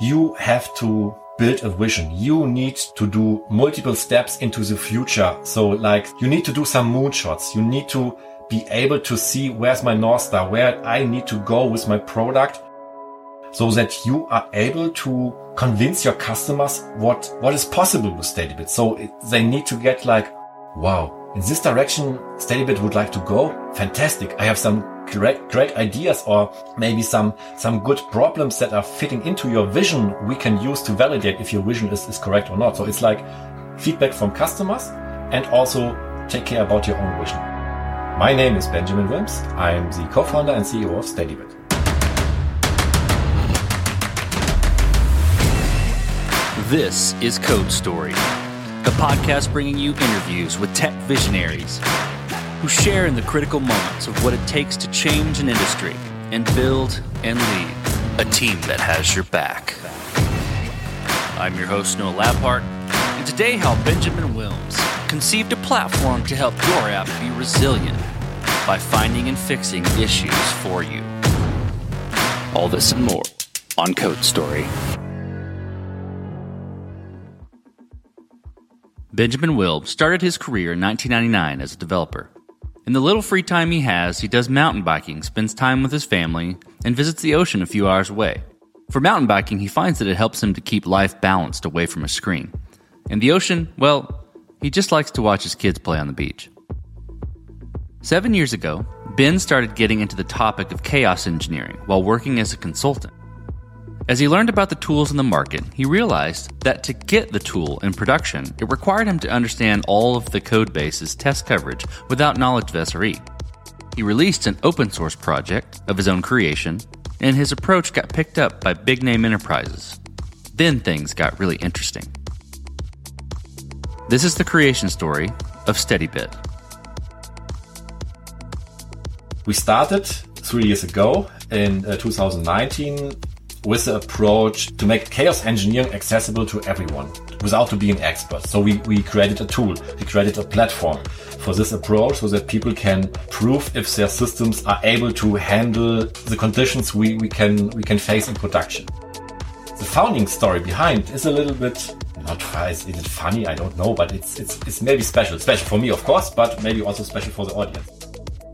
you have to build a vision. You need to do multiple steps into the future. So like you need to do some moonshots. You need to be able to see where's my North Star, where I need to go with my product so that you are able to convince your customers what, what is possible with SteadyBit. So it, they need to get like, wow, in this direction, SteadyBit would like to go. Fantastic. I have some great, great ideas or maybe some, some good problems that are fitting into your vision we can use to validate if your vision is, is correct or not. So it's like feedback from customers and also take care about your own vision. My name is Benjamin Wilms. I'm the co-founder and CEO of SteadyBit. This is Code Story, the podcast bringing you interviews with tech visionaries who share in the critical moments of what it takes to change an industry and build and lead a team that has your back. I'm your host, Noah Labhart, and today how Benjamin Wilms conceived a platform to help your app be resilient by finding and fixing issues for you. All this and more on Code Story. Benjamin Wilms started his career in 1999 as a developer. In the little free time he has, he does mountain biking, spends time with his family, and visits the ocean a few hours away. For mountain biking, he finds that it helps him to keep life balanced away from a screen. And the ocean, well, he just likes to watch his kids play on the beach. Seven years ago, Ben started getting into the topic of chaos engineering while working as a consultant. As he learned about the tools in the market, he realized that to get the tool in production, it required him to understand all of the code base's test coverage without knowledge of SRE. He released an open source project of his own creation, and his approach got picked up by big name enterprises. Then things got really interesting. This is the creation story of SteadyBit. We started three years ago in uh, 2019 with the approach to make chaos engineering accessible to everyone without to be an expert. So we, we created a tool, we created a platform for this approach so that people can prove if their systems are able to handle the conditions we, we can we can face in production. The founding story behind is a little bit not is it funny, I don't know, but it's it's it's maybe special. Special for me of course, but maybe also special for the audience.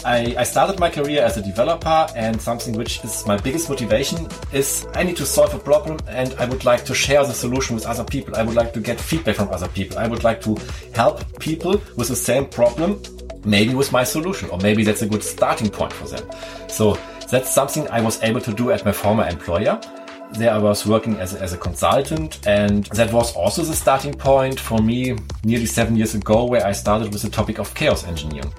I, I, started my career as a developer and something which is my biggest motivation is I need to solve a problem and I would like to share the solution with other people. I would like to get feedback from other people. I would like to help people with the same problem, maybe with my solution, or maybe that's a good starting point for them. So that's something I was able to do at my former employer. There I was working as a, as a consultant and that was also the starting point for me nearly seven years ago where I started with the topic of chaos engineering.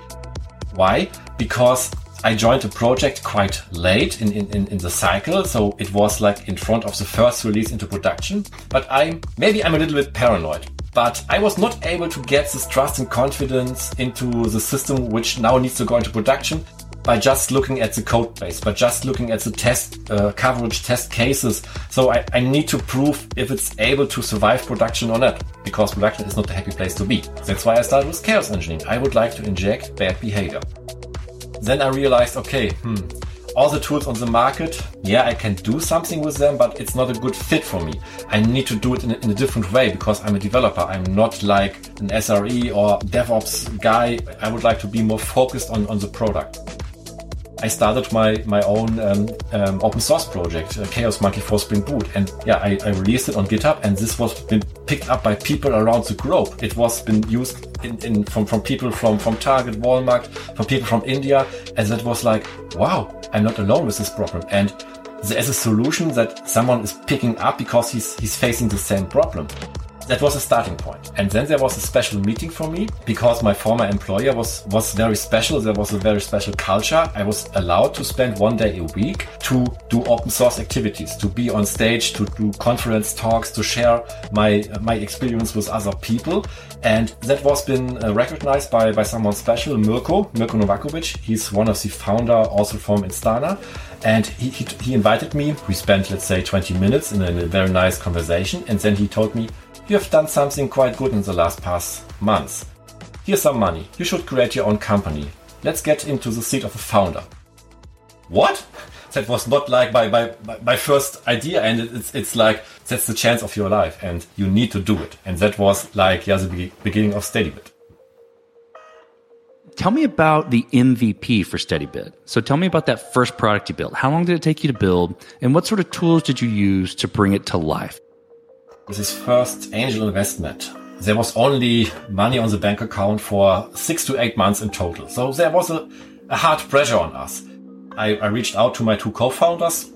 Why? Because I joined the project quite late in, in, in the cycle, so it was like in front of the first release into production. But I maybe I'm a little bit paranoid. But I was not able to get this trust and confidence into the system which now needs to go into production by just looking at the code base, by just looking at the test uh, coverage test cases. So I, I need to prove if it's able to survive production or not, because production is not a happy place to be. That's why I started with chaos engineering. I would like to inject bad behavior. Then I realized, okay, hmm, all the tools on the market, yeah, I can do something with them, but it's not a good fit for me. I need to do it in a, in a different way because I'm a developer. I'm not like an SRE or DevOps guy. I would like to be more focused on, on the product. I started my my own um, um, open source project, uh, Chaos Monkey for Spring Boot, and yeah, I, I, released it on GitHub, and this was been picked up by people around the globe. It was been used in, in from from people from from Target, Walmart, from people from India, and that was like, wow, I'm not alone with this problem, and there's a solution that someone is picking up because he's he's facing the same problem that was a starting point. And then there was a special meeting for me because my former employer was, was very special. There was a very special culture. I was allowed to spend one day a week to do open source activities, to be on stage, to do conference talks, to share my, my experience with other people. And that was been uh, recognized by, by someone special, Mirko, Mirko Novakovic. He's one of the founder also from Instana. And he, he, he invited me. We spent, let's say, 20 minutes in a, in a very nice conversation. And then he told me, you have done something quite good in the last past months. Here's some money. You should create your own company. Let's get into the seat of a founder. What? that was not like my, my, my first idea. And it's, it's like, that's the chance of your life and you need to do it. And that was like, yeah, the beginning of SteadyBit. Tell me about the MVP for SteadyBit. So tell me about that first product you built. How long did it take you to build and what sort of tools did you use to bring it to life? With his first angel investment, there was only money on the bank account for six to eight months in total. So there was a, a hard pressure on us. I, I reached out to my two co-founders.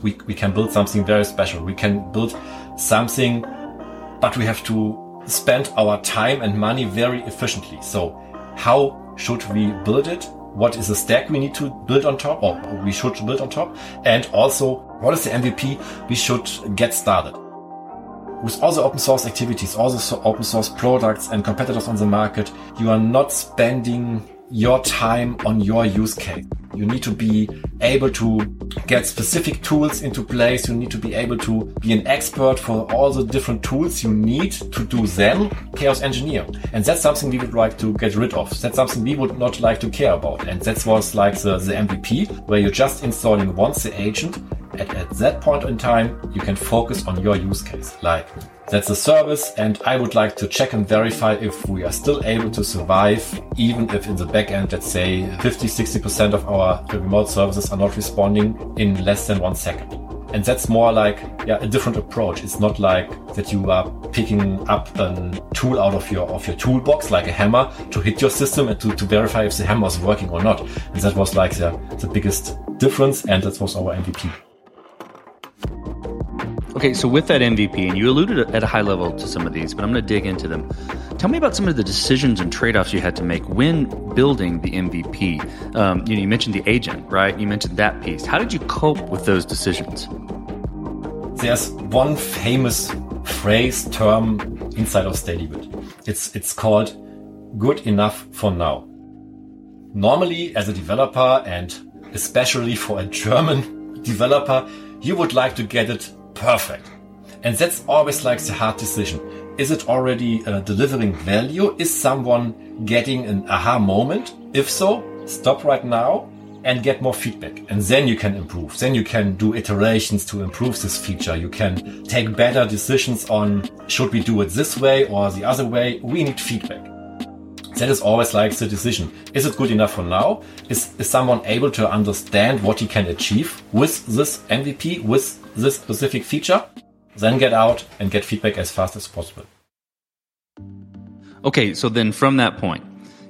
We, we can build something very special. We can build something, but we have to spend our time and money very efficiently. So how should we build it? What is the stack we need to build on top or we should build on top? And also, what is the MVP we should get started? With all the open source activities, all the open source products and competitors on the market, you are not spending your time on your use case. You need to be able to get specific tools into place. You need to be able to be an expert for all the different tools you need to do them chaos engineer. And that's something we would like to get rid of. That's something we would not like to care about. And that was like the, the MVP where you're just installing once the agent. And at that point in time, you can focus on your use case. Like that's a service and I would like to check and verify if we are still able to survive, even if in the backend, let's say 50, 60% of our remote services are not responding in less than one second. And that's more like yeah, a different approach. It's not like that you are picking up a tool out of your of your toolbox, like a hammer, to hit your system and to, to verify if the hammer is working or not. And that was like the, the biggest difference, and that was our MVP. Okay, so with that MVP, and you alluded at a high level to some of these, but I'm going to dig into them. Tell me about some of the decisions and trade offs you had to make when building the MVP. Um, you, know, you mentioned the agent, right? You mentioned that piece. How did you cope with those decisions? There's one famous phrase, term inside of SteadyBit. It's, it's called good enough for now. Normally, as a developer, and especially for a German developer, you would like to get it perfect. And that's always like the hard decision. Is it already uh, delivering value? Is someone getting an aha moment? If so, stop right now and get more feedback. And then you can improve. Then you can do iterations to improve this feature. You can take better decisions on should we do it this way or the other way? We need feedback. That is always like the decision. Is it good enough for now? Is, is someone able to understand what he can achieve with this MVP, with this specific feature, then get out and get feedback as fast as possible. Okay, so then from that point,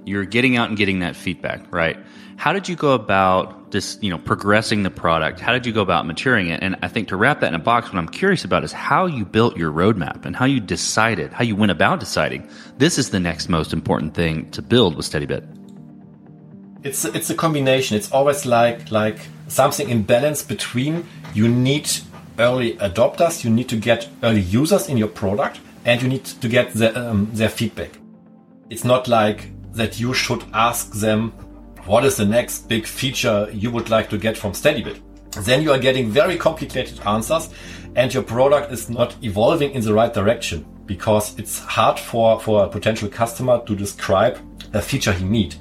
you're getting out and getting that feedback, right? How did you go about this, you know, progressing the product? How did you go about maturing it? And I think to wrap that in a box, what I'm curious about is how you built your roadmap and how you decided, how you went about deciding this is the next most important thing to build with SteadyBit. It's it's a combination. It's always like like something in balance between you need early adopters, you need to get early users in your product, and you need to get the, um, their feedback. It's not like that you should ask them what is the next big feature you would like to get from SteadyBit. Then you are getting very complicated answers and your product is not evolving in the right direction because it's hard for, for a potential customer to describe a feature he need.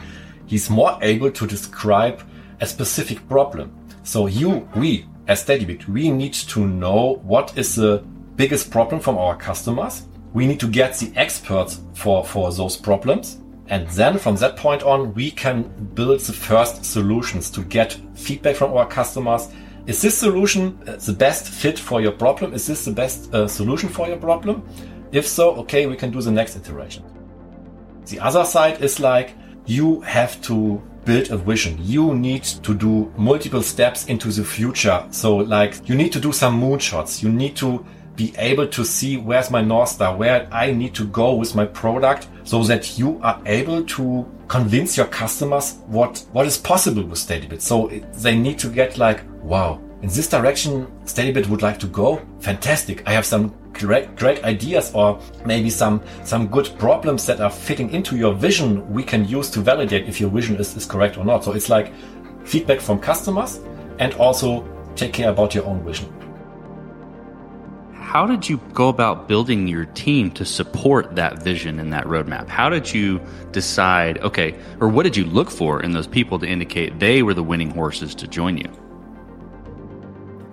He's more able to describe a specific problem. So you, we, as SteadyBit, we need to know what is the biggest problem from our customers. We need to get the experts for, for those problems. And then from that point on, we can build the first solutions to get feedback from our customers. Is this solution uh, the best fit for your problem? Is this the best uh, solution for your problem? If so, okay, we can do the next iteration. The other side is like you have to build a vision. You need to do multiple steps into the future. So like you need to do some moonshots. You need to be able to see where's my North Star, where I need to go with my product so that you are able to convince your customers what, what is possible with SteadyBit. So they need to get like, wow, in this direction SteadyBit would like to go. Fantastic. I have some great, great ideas or maybe some, some good problems that are fitting into your vision we can use to validate if your vision is, is correct or not. So it's like feedback from customers and also take care about your own vision. How did you go about building your team to support that vision and that roadmap? How did you decide, okay, or what did you look for in those people to indicate they were the winning horses to join you?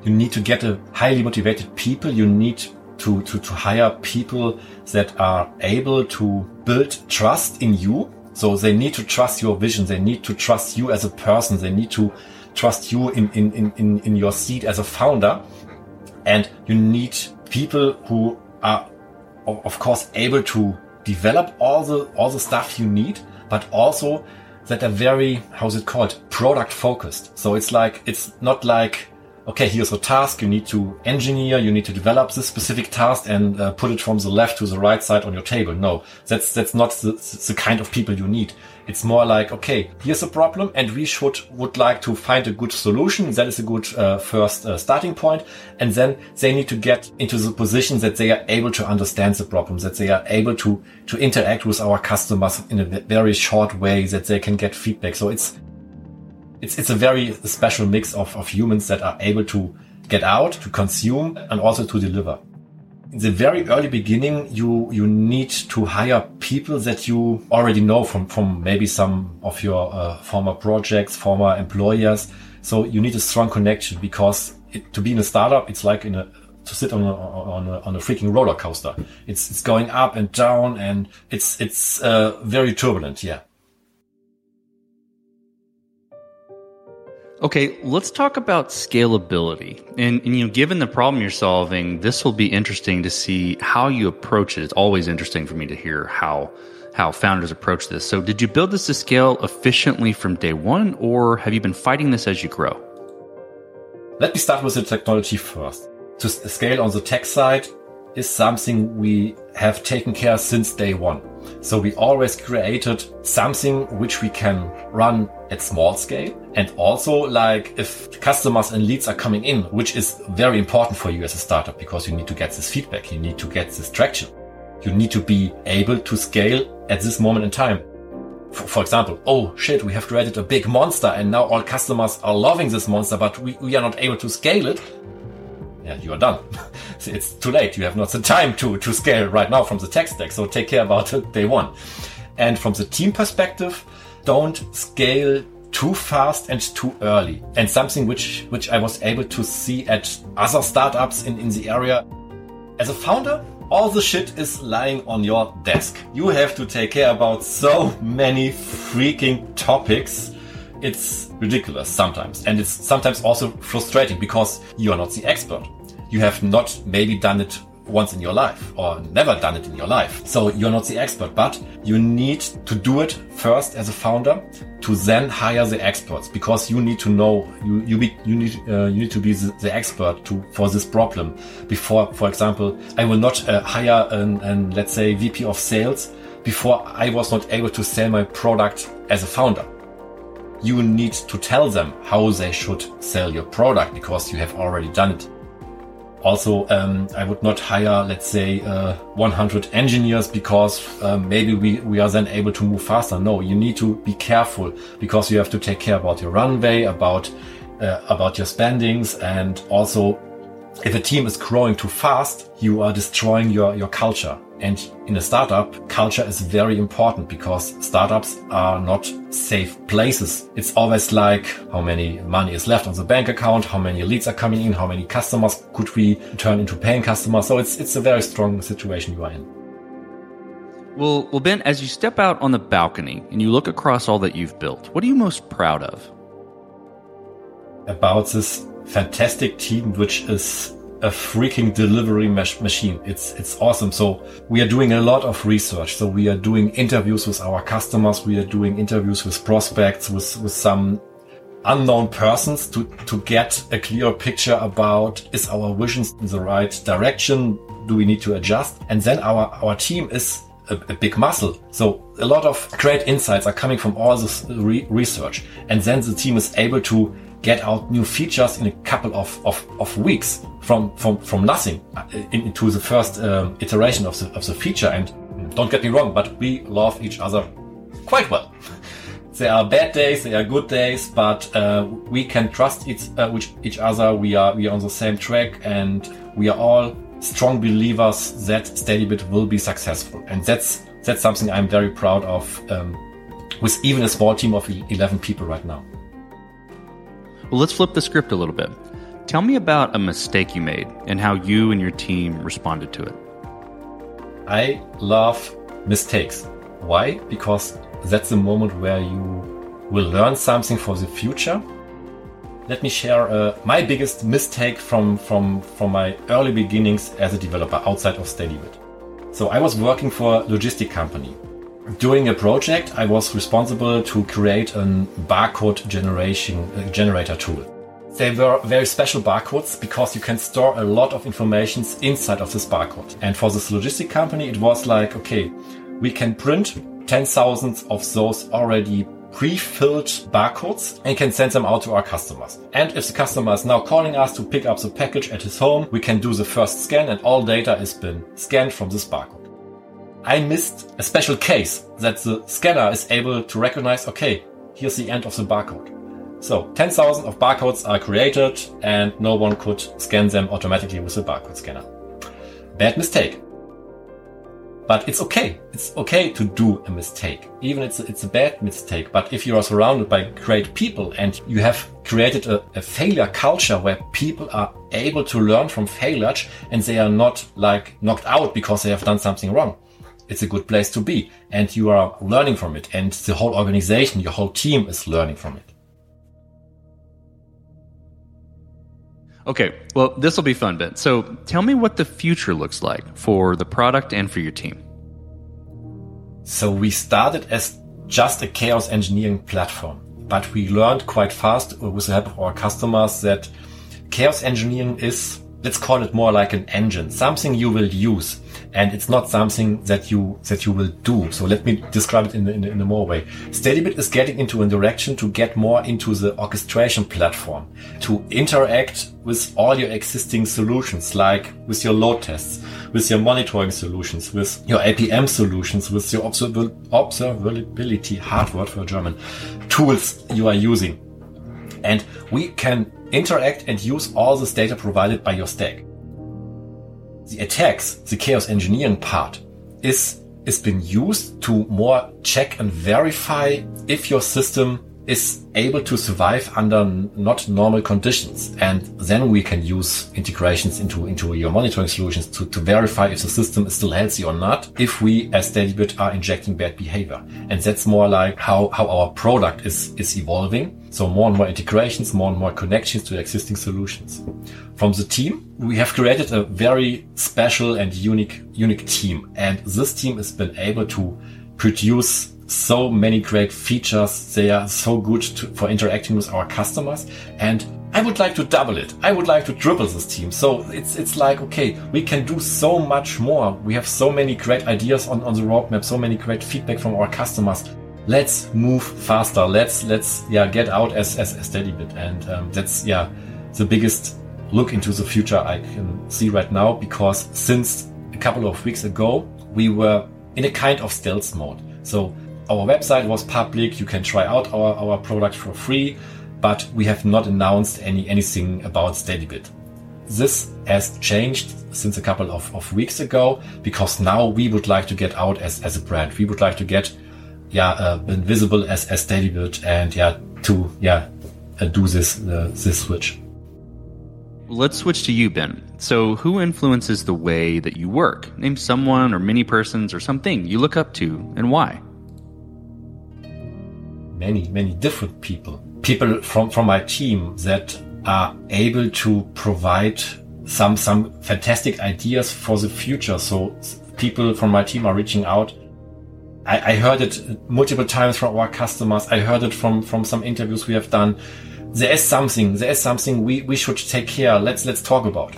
You need to get a highly motivated people. You need to, to, to hire people that are able to build trust in you. So they need to trust your vision. They need to trust you as a person. They need to trust you in, in, in, in your seat as a founder. And you need people who are, of course, able to develop all the, all the stuff you need, but also that are very, how's it called? Product focused. So it's like, it's not like, okay, here's a task. You need to engineer, you need to develop this specific task and uh, put it from the left to the right side on your table. No, that's, that's not the, the kind of people you need. It's more like, okay, here's a problem and we should, would like to find a good solution. That is a good uh, first uh, starting point. And then they need to get into the position that they are able to understand the problem, that they are able to, to interact with our customers in a very short way, that they can get feedback. So it's, it's, it's a very special mix of, of humans that are able to get out, to consume and also to deliver in the very early beginning, you, you need to hire people that you already know from, from maybe some of your uh, former projects, former employers. So you need a strong connection because it, to be in a startup, it's like in a, to sit on a, on a, on a freaking roller coaster. It's, it's going up and down and it's, it's, uh, very turbulent. Yeah. Okay, let's talk about scalability. And, and, you know, given the problem you're solving, this will be interesting to see how you approach it. It's always interesting for me to hear how how founders approach this. So, did you build this to scale efficiently from day one, or have you been fighting this as you grow? Let me start with the technology first. To scale on the tech side is something we have taken care since day one. So we always created something which we can run at small scale. And also like if customers and leads are coming in, which is very important for you as a startup because you need to get this feedback. You need to get this traction. You need to be able to scale at this moment in time. For, for example, oh shit, we have created a big monster and now all customers are loving this monster, but we, we are not able to scale it yeah, you are done. it's too late. You have not the time to, to scale right now from the tech stack. So take care about it day one. And from the team perspective, don't scale too fast and too early. And something which, which I was able to see at other startups in, in the area. As a founder, all the shit is lying on your desk. You have to take care about so many freaking topics it's ridiculous sometimes. And it's sometimes also frustrating because you are not the expert. You have not maybe done it once in your life or never done it in your life. So you're not the expert, but you need to do it first as a founder to then hire the experts because you need to know you you, be, you need uh, you need to be the, the, expert to for this problem before for example I will not uh, hire an, an let's say VP of sales before I was not able to sell my product as a founder you need to tell them how they should sell your product because you have already done it. Also, um, I would not hire, let's say, uh, 100 engineers because uh, maybe we, we are then able to move faster. No, you need to be careful because you have to take care about your runway, about uh, about your spendings, and also if a team is growing too fast, you are destroying your your culture. And in a startup, culture is very important because startups are not safe places. It's always like how many money is left on the bank account, how many leads are coming in, how many customers could we turn into paying customers. So it's, it's a very strong situation you are in. Well, well, Ben, as you step out on the balcony and you look across all that you've built, what are you most proud of? About this fantastic team, which is a freaking delivery machine. It's, it's awesome. So we are doing a lot of research. So we are doing interviews with our customers. We are doing interviews with prospects, with, with some unknown persons to, to get a clear picture about is our visions in the right direction? Do we need to adjust? And then our, our team is a, a, big muscle. So a lot of great insights are coming from all this re research. And then the team is able to get out new features in a couple of, of, of weeks from, from, from nothing uh, into the first um, iteration of the, of the feature. And don't get me wrong, but we love each other quite well. there are bad days, there are good days, but uh, we can trust each, uh, each other. We are, we are on the same track and we are all strong believers that SteadyBit will be successful. And that's, that's something I'm very proud of um, with even a small team of 11 people right now. Well, let's flip the script a little bit. Tell me about a mistake you made and how you and your team responded to it. I love mistakes. Why? Because that's the moment where you will learn something for the future. Let me share uh, my biggest mistake from, from, from my early beginnings as a developer outside of SteadyBit. So I was working for a logistic company. During a project, I was responsible to create a barcode generation uh, generator tool. They were very special barcodes because you can store a lot of information inside of this barcode. And for this logistic company, it was like, okay, we can print 10,000 of those already pre-filled barcodes and can send them out to our customers. And if the customer is now calling us to pick up the package at his home, we can do the first scan and all data has been scanned from this barcode. I missed a special case that the scanner is able to recognize, okay, here's the end of the barcode. So 10,000 of barcodes are created and no one could scan them automatically with the barcode scanner. Bad mistake. But it's okay. It's okay to do a mistake. Even it's it's a bad mistake. But if you are surrounded by great people and you have created a, a failure culture where people are able to learn from failures and they are not like knocked out because they have done something wrong. It's a good place to be and you are learning from it and the whole organization, your whole team is learning from it. Okay, well, this will be fun, Ben. So tell me what the future looks like for the product and for your team. So we started as just a chaos engineering platform, but we learned quite fast with the help of our customers that chaos engineering is, let's call it more like an engine, something you will use and it's not something that you that you will do. So let me describe it in in, in a more way. SteadyBit is getting into a direction to get more into the orchestration platform to interact with all your existing solutions, like with your load tests, with your monitoring solutions, with your APM solutions, with your observability hard word for German tools you are using. And we can interact and use all this data provided by your stack the attacks, the chaos engineering part is, is been used to more check and verify if your system is able to survive under not normal conditions. And then we can use integrations into, into your monitoring solutions to, to verify if the system is still healthy or not, if we as SteadyBit are injecting bad behavior. And that's more like how, how our product is, is evolving. So more and more integrations, more and more connections to existing solutions. From the team, we have created a very special and unique, unique team. And this team has been able to produce so many great features. They are so good to, for interacting with our customers. And I would like to double it. I would like to triple this team. So it's, it's like, okay, we can do so much more. We have so many great ideas on, on the roadmap, so many great feedback from our customers. Let's move faster. Let's, let's, yeah, get out as, as, a SteadyBit, And, um, that's, yeah, the biggest look into the future I can see right now because since a couple of weeks ago, we were in a kind of stealth mode. So our website was public. You can try out our, our product for free, but we have not announced any anything about SteadyBit. This has changed since a couple of, of weeks ago because now we would like to get out as, as a brand. We would like to get yeah uh, visible as, as SteadyBit and yeah to yeah uh, do this uh, this switch. Let's switch to you, Ben. So, who influences the way that you work? Name someone or many persons or something you look up to and why many, many different people. People from, from my team that are able to provide some, some fantastic ideas for the future. So people from my team are reaching out. I, I heard it multiple times from our customers. I heard it from, from some interviews we have done. There is something, there is something we, we should take care. Let's, let's talk about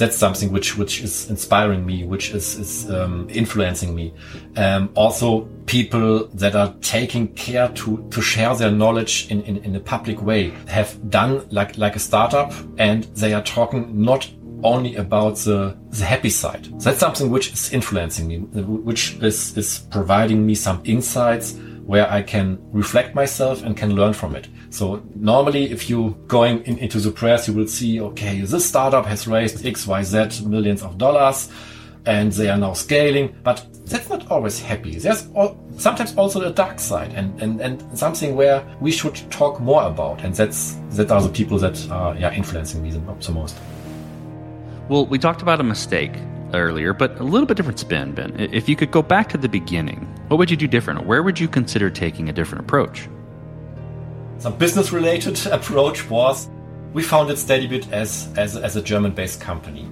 that's something which which is inspiring me, which is is um, influencing me. Um, also, people that are taking care to to share their knowledge in, in in a public way have done like like a startup, and they are talking not only about the, the happy side. That's something which is influencing me, which is, is providing me some insights where I can reflect myself and can learn from it. So normally, if you going in, into the press, you will see, okay, this startup has raised X, Y, Z millions of dollars. and they are now scaling, but that's not always happy. There's all, sometimes also a dark side and, and, and something where we should talk more about. And that's, that are the people that are yeah, influencing me the, the most. Well, we talked about a mistake earlier, but a little bit different spin, Ben. If you could go back to the beginning, what would you do different? Where would you consider taking a different approach? Some business related approach was we founded SteadyBit as, as, as a German based company.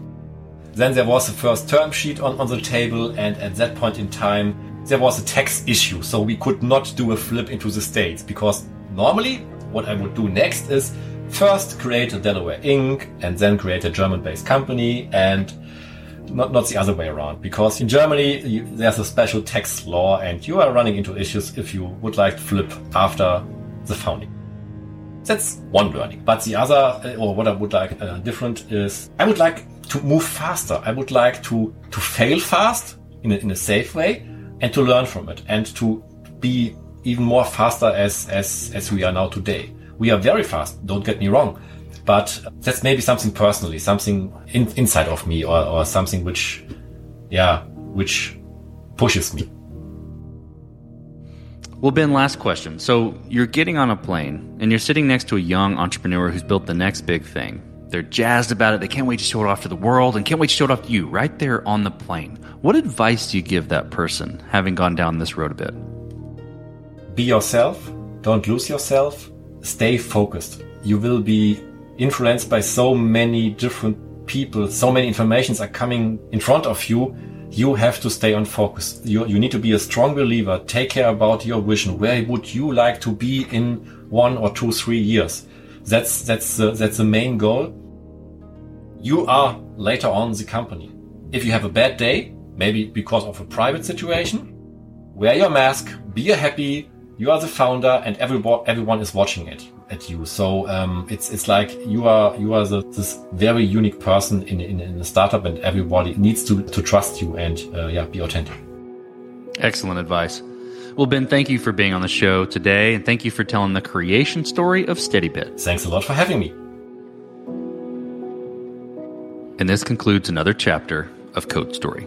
Then there was the first term sheet on, on the table, and at that point in time, there was a tax issue, so we could not do a flip into the States because normally what I would do next is first create a Delaware Inc. and then create a German based company and not, not the other way around because in Germany you, there's a special tax law and you are running into issues if you would like to flip after the founding. That's one learning. But the other, uh, or what I would like uh, different is I would like to move faster. I would like to, to fail fast in a, in a safe way and to learn from it and to be even more faster as, as, as we are now today. We are very fast. Don't get me wrong. But that's maybe something personally, something in, inside of me or, or something which, yeah, which pushes me. Well, Ben, last question. So you're getting on a plane and you're sitting next to a young entrepreneur who's built the next big thing. They're jazzed about it. They can't wait to show it off to the world and can't wait to show it off to you right there on the plane. What advice do you give that person having gone down this road a bit? Be yourself. Don't lose yourself. Stay focused. You will be influenced by so many different people. So many informations are coming in front of you. You have to stay on focus. You, you need to be a strong believer. Take care about your vision. Where would you like to be in one or two, three years? That's that's the, that's the main goal. You are later on the company. If you have a bad day, maybe because of a private situation, wear your mask, be happy. You are the founder, and everyone everyone is watching it at you. So um, it's it's like you are you are the, this very unique person in, in, in a startup, and everybody needs to to trust you and uh, yeah, be authentic. Excellent advice. Well, Ben, thank you for being on the show today, and thank you for telling the creation story of SteadyBit. Thanks a lot for having me. And this concludes another chapter of Code Story.